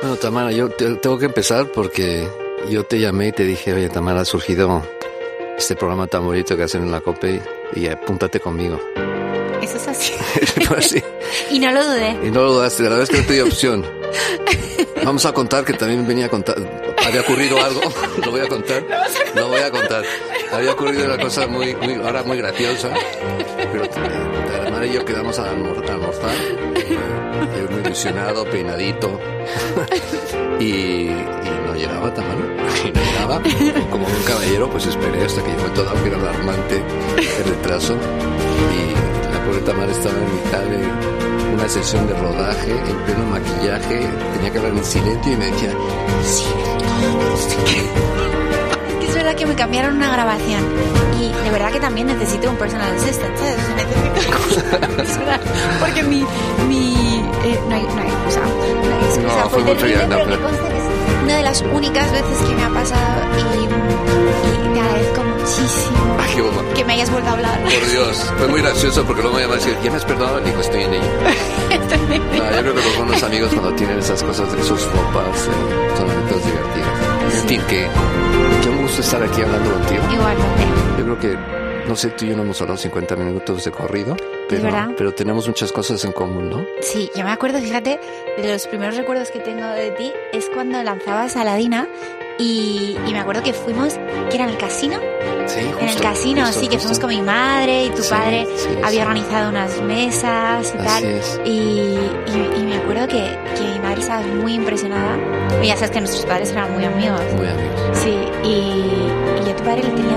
Bueno, Tamara, yo te- tengo que empezar porque yo te llamé y te dije, oye, Tamara, ha surgido este programa tan bonito que hacen en la COPE y apúntate conmigo. Eso es así. Pues sí. y no lo dudé. Y no lo dudaste, la verdad es que no te di opción. Vamos a contar que también venía a contar, había ocurrido algo, lo voy a contar, lo voy a contar. Había ocurrido una cosa muy, muy ahora muy graciosa, pero eh, Tamara y yo quedamos a almorzar, yo muy ilusionado, peinadito, y, y no llegaba Tamara, y no llegaba, como un caballero, pues esperé hasta que fue todo, aunque era alarmante el retraso, y la pobre Tamara estaba en mitad de una sesión de rodaje, en pleno maquillaje, tenía que hablar en silencio y me decía, Es que es verdad que me cambiaron una grabación. Y de verdad que también necesito un personal assistant, ¿sabes? Necesito. Porque mi. mi eh, no hay no hay excusa. No hay excusa. No, fue muy fría, no, pero que que una de las únicas veces que me ha pasado. Y, y te agradezco muchísimo ay, bomba. que me hayas vuelto a hablar. Por Dios, fue muy gracioso porque luego me llamó y decía, ¿ya me has perdonado? Digo, estoy en ello. No, yo creo que los buenos amigos cuando tienen esas cosas, esos ropas, eh, son anécdotas divertidas. En fin, que qué un gusto estar aquí hablando contigo. Igualmente. Yo creo que, no sé, tú y yo no hemos hablado 50 minutos de corrido, pero, pero tenemos muchas cosas en común, ¿no? Sí, yo me acuerdo, fíjate, de los primeros recuerdos que tengo de ti es cuando lanzabas Aladina y, y me acuerdo que fuimos, que era en el casino, Sí, en el casino, sí, que fuimos con mi madre y tu Sí, padre sí, había sí. organizado unas mesas y Así tal. es. Y, y- y me acuerdo que, que mi madre estaba muy impresionada. Y ya sabes que nuestros padres eran muy amigos. Muy amigos. Sí, y, y yo a tu padre le tenía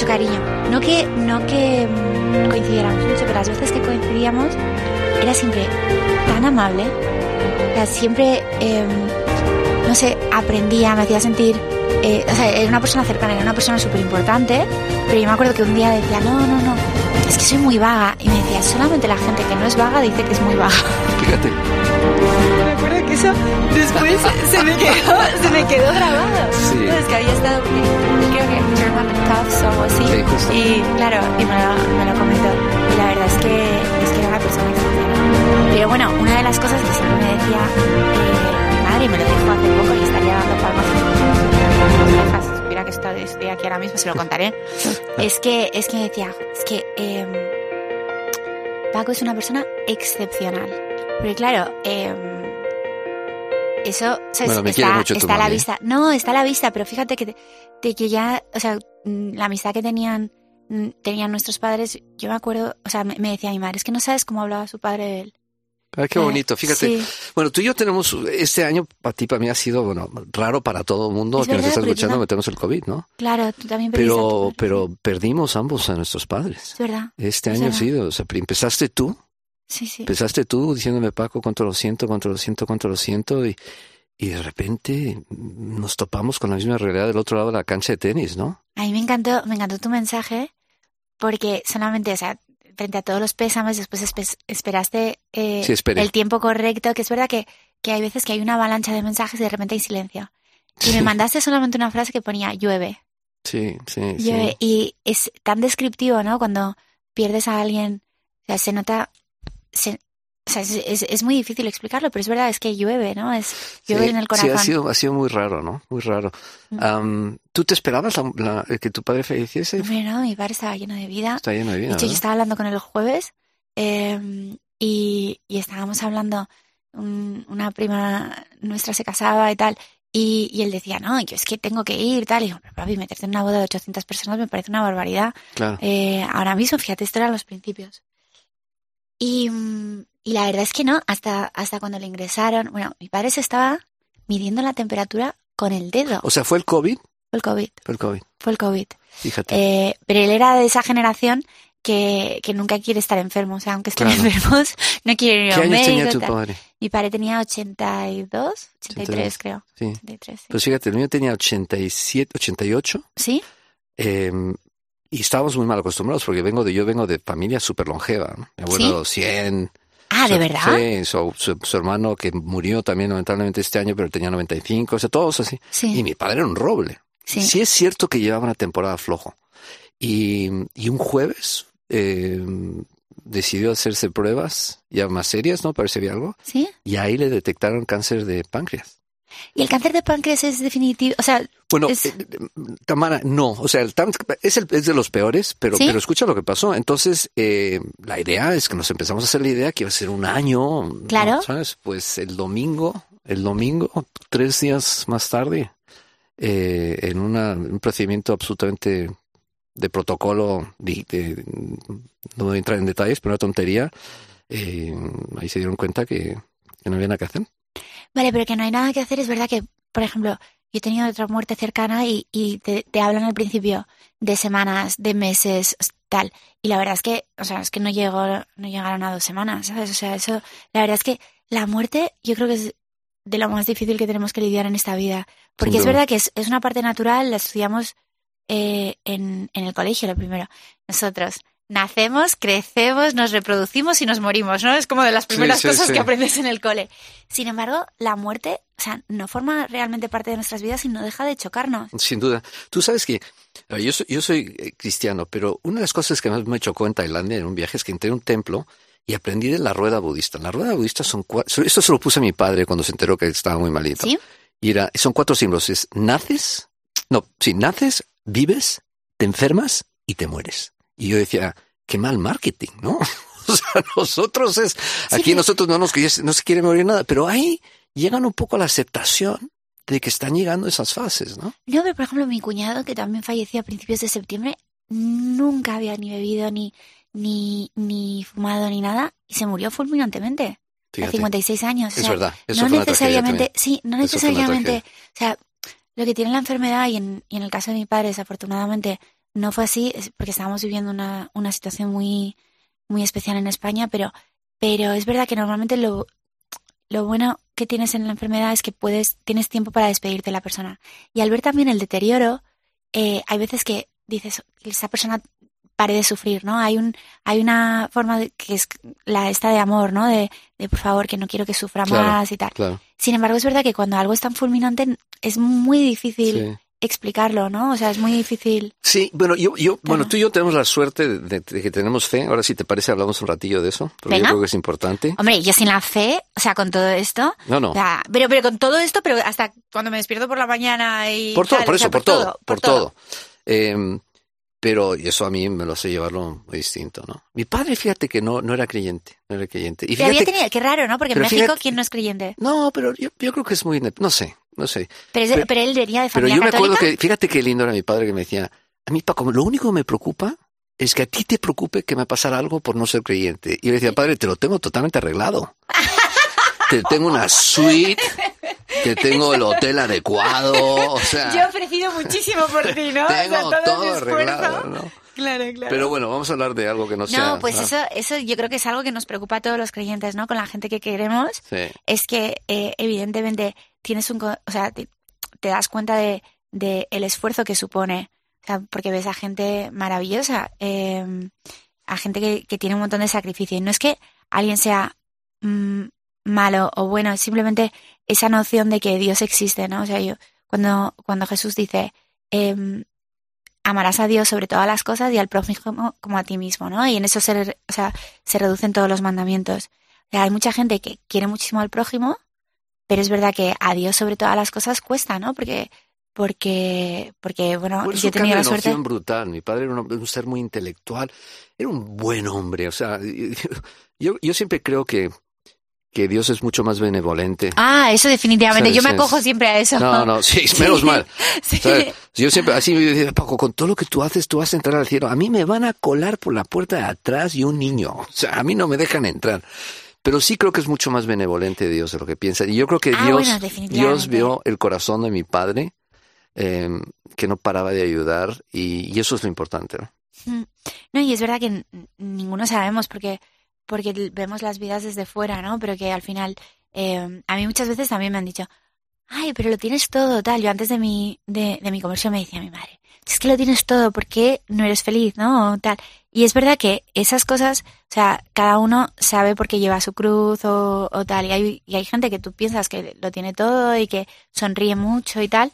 mucho cariño. No que, no que mm, coincidiéramos mucho, pero las veces que coincidíamos era siempre tan amable. O sea, siempre, em, no sé, aprendía, me hacía sentir... eh, o sea, era una persona cercana, era una persona súper importante, pero yo me acuerdo que un día decía, no, no, no, es que soy muy vaga. Y me decía, solamente la gente que no es vaga dice que es muy vaga. Fíjate, Me acuerdo que eso después se me quedó, se me quedó grabado. Sí. No, es que había estado, German Cuffs o algo así. Sí, justo. Y claro, y me lo, me lo comentó. Y la verdad es que, es que era una persona excepcional. Pero bueno, una de las cosas que siempre me decía eh, mi madre, y me lo dijo hace poco y estaría dando palmas en las si supiera que estoy aquí ahora mismo, se lo contaré. es que, es que me decía, es que em, Paco es una persona excepcional. Porque claro, em, eso está, mucho está a la ¿eh? vista. No, está a la vista, pero fíjate que, de que ya, o sea, mm, la amistad que tenían, mm, tenían nuestros padres, yo me acuerdo, o sea, me, me decía mi madre, es que no sabes cómo hablaba su padre de él. Ay, qué Eh, bonito, fíjate. sí. Bueno, tú y yo tenemos, este año para ti, para mí ha sido, bueno, raro para todo el mundo Es que nos verdad, está porque tú escuchando, no- tenemos el COVID, ¿no? Claro, tú también Pero, pero perdimos ambos a nuestros padres. Es verdad. Este Es año verdad. sí, o sea, empezaste tú, Sí, sí. empezaste tú diciéndome, Paco, cuánto lo siento, cuánto lo siento, cuánto lo siento, y, y de repente nos topamos con la misma realidad del otro lado de la cancha de tenis, ¿no? A mí me encantó, me encantó tu mensaje porque solamente, o sea, frente a todos los pésames, después espe- esperaste eh, Sí, el tiempo correcto, que es verdad que, que hay veces que hay una avalancha de mensajes y de repente hay silencio. Y me mandaste solamente una frase que ponía llueve, Sí, sí, sí. llueve. Y es tan descriptivo, ¿no? Cuando pierdes a alguien, o sea, se nota, se- o sea, es, es- es muy difícil explicarlo, pero es verdad, es que llueve, ¿no? Es llueve Sí, en el Sí, corazón. ha sido, ha sido muy raro, ¿no? Muy raro. Am, ¿Tú te esperabas la- la- que tu padre falleciese? Hombre, no, mi padre estaba lleno de vida. Está lleno de vida, De hecho, yo ¿verdad? estaba hablando con él el jueves eh, y, y estábamos hablando, un- una prima nuestra se casaba y tal, y, y él decía, no, yo es que tengo que ir, tal. Y digo, papi, meterte en una boda de 800 personas me parece una barbaridad. Claro. Eh, ahora mismo, fíjate, esto eran los principios. Y, mm, y la verdad es que no, hasta, hasta cuando le ingresaron, bueno, mi padre se estaba midiendo la temperatura con el dedo. O sea, ¿fue el COVID? Fue el COVID, Fue el COVID. fue el COVID. Fíjate. Eh, pero él era de esa generación que, que nunca quiere estar enfermo. O sea, aunque estén Claro. enfermos, no quiere ir ¿Qué a un años tenía médico. tu padre? Mi padre tenía 82, 83 83. creo. Sí. 83, sí. Pues fíjate, el mío tenía 87, 88. ¿Sí? eh, y estábamos muy mal acostumbrados porque vengo de, yo vengo de familia súper longeva. ¿no? Mi abuelo 100. Ah, ¿de su- verdad? Sí, su, su- su hermano que murió también lamentablemente este año, pero tenía 95. O sea, todos así. Sí. Y mi padre era un roble. Sí. Sí es cierto que llevaba una temporada flojo. Y, y un jueves eh, decidió hacerse pruebas ya más serias, ¿no? Había algo. ¿Sí? Y ahí le detectaron cáncer de páncreas. ¿Y el cáncer de páncreas es definitivo? O sea, Bueno, es- eh, Tamara, no, o sea, el es, el, es de los peores, pero, ¿Sí? pero escucha lo que pasó. Entonces, eh, la idea es que nos empezamos a hacer la idea que iba a ser un año. ¿no? Claro. ¿Sabes? Pues el domingo, el domingo, tres días más tarde, eh, en una- un procedimiento absolutamente de protocolo, de- de- no voy a entrar en detalles, pero una tontería, eh, ahí se dieron cuenta que, que no había nada que hacer. Vale, pero que no hay nada que hacer. Es verdad que, por ejemplo, yo he tenido otra muerte cercana y, y te, te hablan al principio de semanas, de meses, tal. Y la verdad es que, o sea, es que no llegó, no llegaron a dos semanas, ¿sabes? O sea, eso, la verdad es que la muerte yo creo que es de lo más difícil que tenemos que lidiar en esta vida. Porque es verdad que es, es una parte natural, la estudiamos eh, en, en el colegio, lo primero. Nosotros nacemos, crecemos, nos reproducimos y nos morimos, ¿no? Es como de las primeras sí, cosas sí. que aprendes en el cole. Sin embargo, la muerte, o sea, no forma realmente parte de nuestras vidas y no deja de chocarnos. Sin duda. Tú sabes que yo soy, yo soy eh, cristiano, pero una de las cosas que más me chocó en Tailandia en un viaje es que entré a un templo y aprendí de la rueda budista. La rueda budista son cuatro. Esto se lo puse a mi padre cuando se enteró que estaba muy malito. ¿Sí? Y era, son cuatro símbolos. Es naces, no, sí, naces, vives, te enfermas y te mueres. Y yo decía, qué mal marketing, ¿no? O sea, nosotros es, aquí nosotros no nos no se quiere morir nada, pero ahí llegan un poco a la aceptación de que están llegando esas fases, ¿no? No, pero por ejemplo, mi cuñado, que también falleció a principios de septiembre, nunca había ni bebido, ni, ni, ni fumado, ni nada, y se murió fulminantemente. A Fíjate. 56 años. o Es sea, verdad, eso no fue necesariamente, sí, no necesariamente, o sea, lo que tiene la enfermedad y en, y en el caso de mi padre, desafortunadamente, no fue así, es porque estábamos viviendo una, una situación muy, muy especial en España, pero, pero es verdad que normalmente lo, lo bueno que tienes en la enfermedad es que puedes, tienes tiempo para despedirte de la persona. Y al ver también el deterioro, eh, hay veces que dices, esa persona pare de sufrir, ¿no? Hay un, hay una forma de- que es la esta de amor, ¿no? De, de por favor, que no quiero que sufra Claro. más y tal. Claro. Sin embargo, es verdad que cuando algo es tan fulminante es muy difícil Sí. Explicarlo, ¿no? O sea, es muy difícil. Sí, bueno, yo, yo, bueno, tú y yo tenemos la suerte de, que tenemos fe. Ahora, si te parece, hablamos un ratillo de eso, porque Venga. yo creo que es importante. Hombre, yo sin la fe, o sea, con todo esto, No, no. o sea, pero, pero con todo esto, pero hasta cuando me despierto por la mañana y Por todo, tal, por o eso, sea, por, todo, por todo. Eh, pero eso a mí me lo hace llevarlo muy distinto, ¿no? Mi padre, fíjate que no, no era creyente, no era creyente. Y había tenido, qué raro, ¿no? Porque en México, fíjate- ¿quién no es creyente? no, pero yo, yo creo que es muy, no sé, no sé. Pero, es Pero- pero él venía de Pero familia yo me acuerdo católica. que, fíjate qué lindo era mi padre que me decía, a mí Paco, lo único que me preocupa es que a ti te preocupe que me pasara algo por no ser creyente. Y yo le decía, padre, te lo tengo totalmente arreglado. te tengo una suite, te tengo el hotel adecuado, o sea, Yo he ofrecido muchísimo por ti, ¿no? O sea, tengo todo todo arreglado, ¿no? Claro, claro. Pero bueno, vamos a hablar de algo que no sea... no, pues ah, eso, eso yo creo que es algo que nos preocupa a todos los creyentes, ¿no? Con la gente que queremos, Sí, es que eh, evidentemente tienes un, o sea, te, das cuenta de, el esfuerzo que supone, o sea, porque ves a gente maravillosa, eh, a gente que, tiene un montón de sacrificio. Y no es que alguien sea mm, malo o bueno, es simplemente esa noción de que Dios existe, ¿no? O sea, yo cuando cuando Jesús dice em, amarás a Dios sobre todas las cosas y al prójimo como a ti mismo, ¿no? Y en eso se, o sea, se reducen todos los mandamientos. Hay mucha gente que quiere muchísimo al prójimo, pero es verdad que a Dios sobre todas las cosas cuesta, ¿no? Porque, porque, porque bueno, yo he tenido la suerte. brutal. Mi padre era un, un ser muy intelectual, era un buen hombre. O sea, yo, yo siempre creo que, que Dios es mucho más benevolente. Ah, eso definitivamente. Yo me acojo siempre a eso. No, no, sí, Sí. menos mal. Yo siempre, así me decía, Paco, con todo lo que tú haces, tú vas a entrar al cielo. A mí me van a colar por la puerta de atrás y un niño. O sea, a mí no me dejan entrar. Pero sí creo que es mucho más benevolente Dios de lo que piensa. Y yo creo que Ah, Dios, bueno. Dios vio el corazón de mi padre, eh, que no paraba de ayudar, y, y eso es lo importante. ¿no? No, y es verdad que ninguno sabemos porque, porque vemos las vidas desde fuera, ¿no? Pero que al final, eh, a mí muchas veces también me han dicho, ay, pero lo tienes todo, tal. Yo antes de mi, de, de mi conversión me decía mi madre, es que lo tienes todo, ¿por qué no eres feliz, no? O tal. Y es verdad que esas cosas, o sea, cada uno sabe por qué lleva su cruz o, o tal. Y hay, y hay gente que tú piensas que lo tiene todo y que sonríe mucho y tal.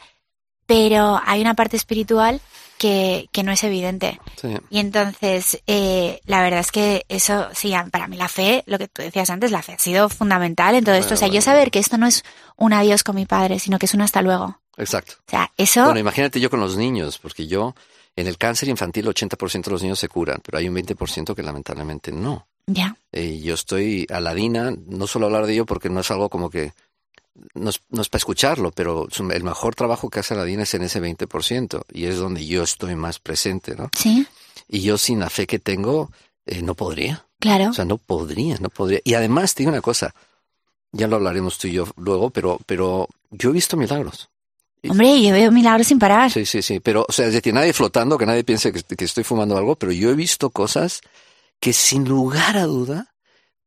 pero hay una parte espiritual que, que no es evidente. Sí. Y entonces, eh, la verdad es que eso, sí, para mí la fe, lo que tú decías antes, la fe ha sido fundamental en todo esto. O sea, yo saber que esto no es un adiós con mi padre, sino que es un hasta luego. Exacto. O sea, eso... Bueno, imagínate yo con los niños, porque yo, en el cáncer infantil, 80% de los niños se curan, pero hay un 20% que lamentablemente no. Ya. Eh, yo estoy aladina, no solo hablar de ello porque no es algo como que no es, no es para escucharlo, pero el mejor trabajo que hace Aladina es en ese 20% y es donde yo estoy más presente, ¿no? Sí, Y yo sin la fe que tengo, eh, no podría. claro. O sea, no podría, no podría. Y además, te digo una cosa, ya lo hablaremos tú y yo luego, pero, pero yo he visto milagros. Hombre, yo veo milagros sin parar. Sí, sí, sí. Pero, o sea, es decir, nadie flotando, que nadie piense que, que estoy fumando algo, pero yo he visto cosas que sin lugar a duda,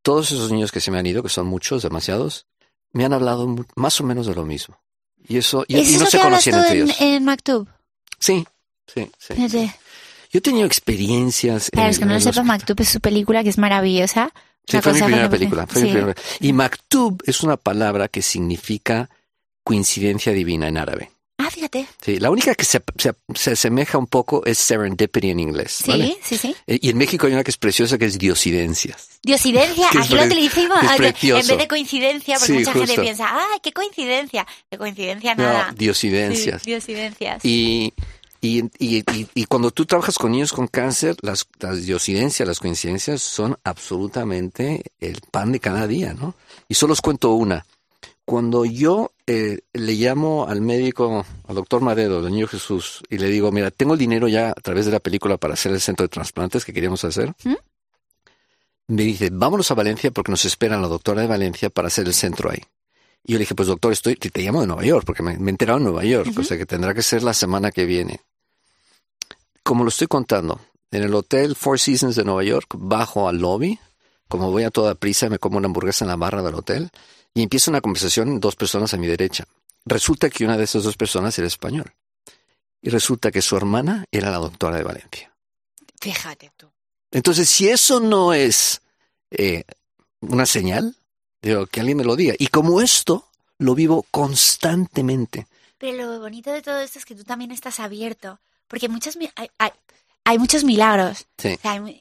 todos esos niños que se me han ido, que son muchos, demasiados, me han hablado más o menos de lo mismo. Y eso, y, ¿Es y no eso se conocían entre en, ellos. en Mactub? Sí, sí, sí. Fíjate. Yo he tenido experiencias. Para los que no lo sepan. Mactub es su película que es maravillosa. Sí, fue mi primera película. fue mi sí. primera- Y Maktub es una palabra que significa coincidencia divina en árabe. Ah, fíjate. Sí, la única que se, se, se asemeja un poco es serendipity en inglés. Sí, ¿vale? sí, sí. Eh, Y en México hay una que es preciosa que es diosidencias. Diosidencia, aquí lo de- en vez de coincidencia, porque Sí, mucha gente piensa, ah, qué coincidencia. De coincidencia nada. No, diosidencias. Sí, diosidencias. Y, y, y, y- y cuando tú trabajas con niños con cáncer, las, las diosidencias, las coincidencias son absolutamente el pan de cada día, ¿no? Y solo os cuento una. Cuando yo eh, le llamo al médico, al doctor Maredo, del Niño Jesús, y le digo, mira, tengo el dinero ya a través de la película para hacer el centro de trasplantes que queríamos hacer, ¿Mm? me dice, vámonos a Valencia porque nos esperan la doctora de Valencia para hacer el centro ahí. Y yo le dije, pues doctor, estoy, te, te llamo de Nueva York, porque me, me he enterado en Nueva York, Ujú. o sea que tendrá que ser la semana que viene. Como lo estoy contando, en el hotel Four Seasons de Nueva York, bajo al lobby, como voy a toda prisa, me como una hamburguesa en la barra del hotel, y empieza una conversación, dos personas a mi derecha. Resulta que una de esas dos personas era español. Y resulta que su hermana era la doctora de Valencia. Fíjate tú. Entonces, si eso no es eh, una señal, digo, que alguien me lo diga. Y como esto lo vivo constantemente. Pero lo bonito de todo esto es que tú también estás abierto. Porque muchos, mi- hay, hay, hay muchos milagros. Sí. O sea, hay mu-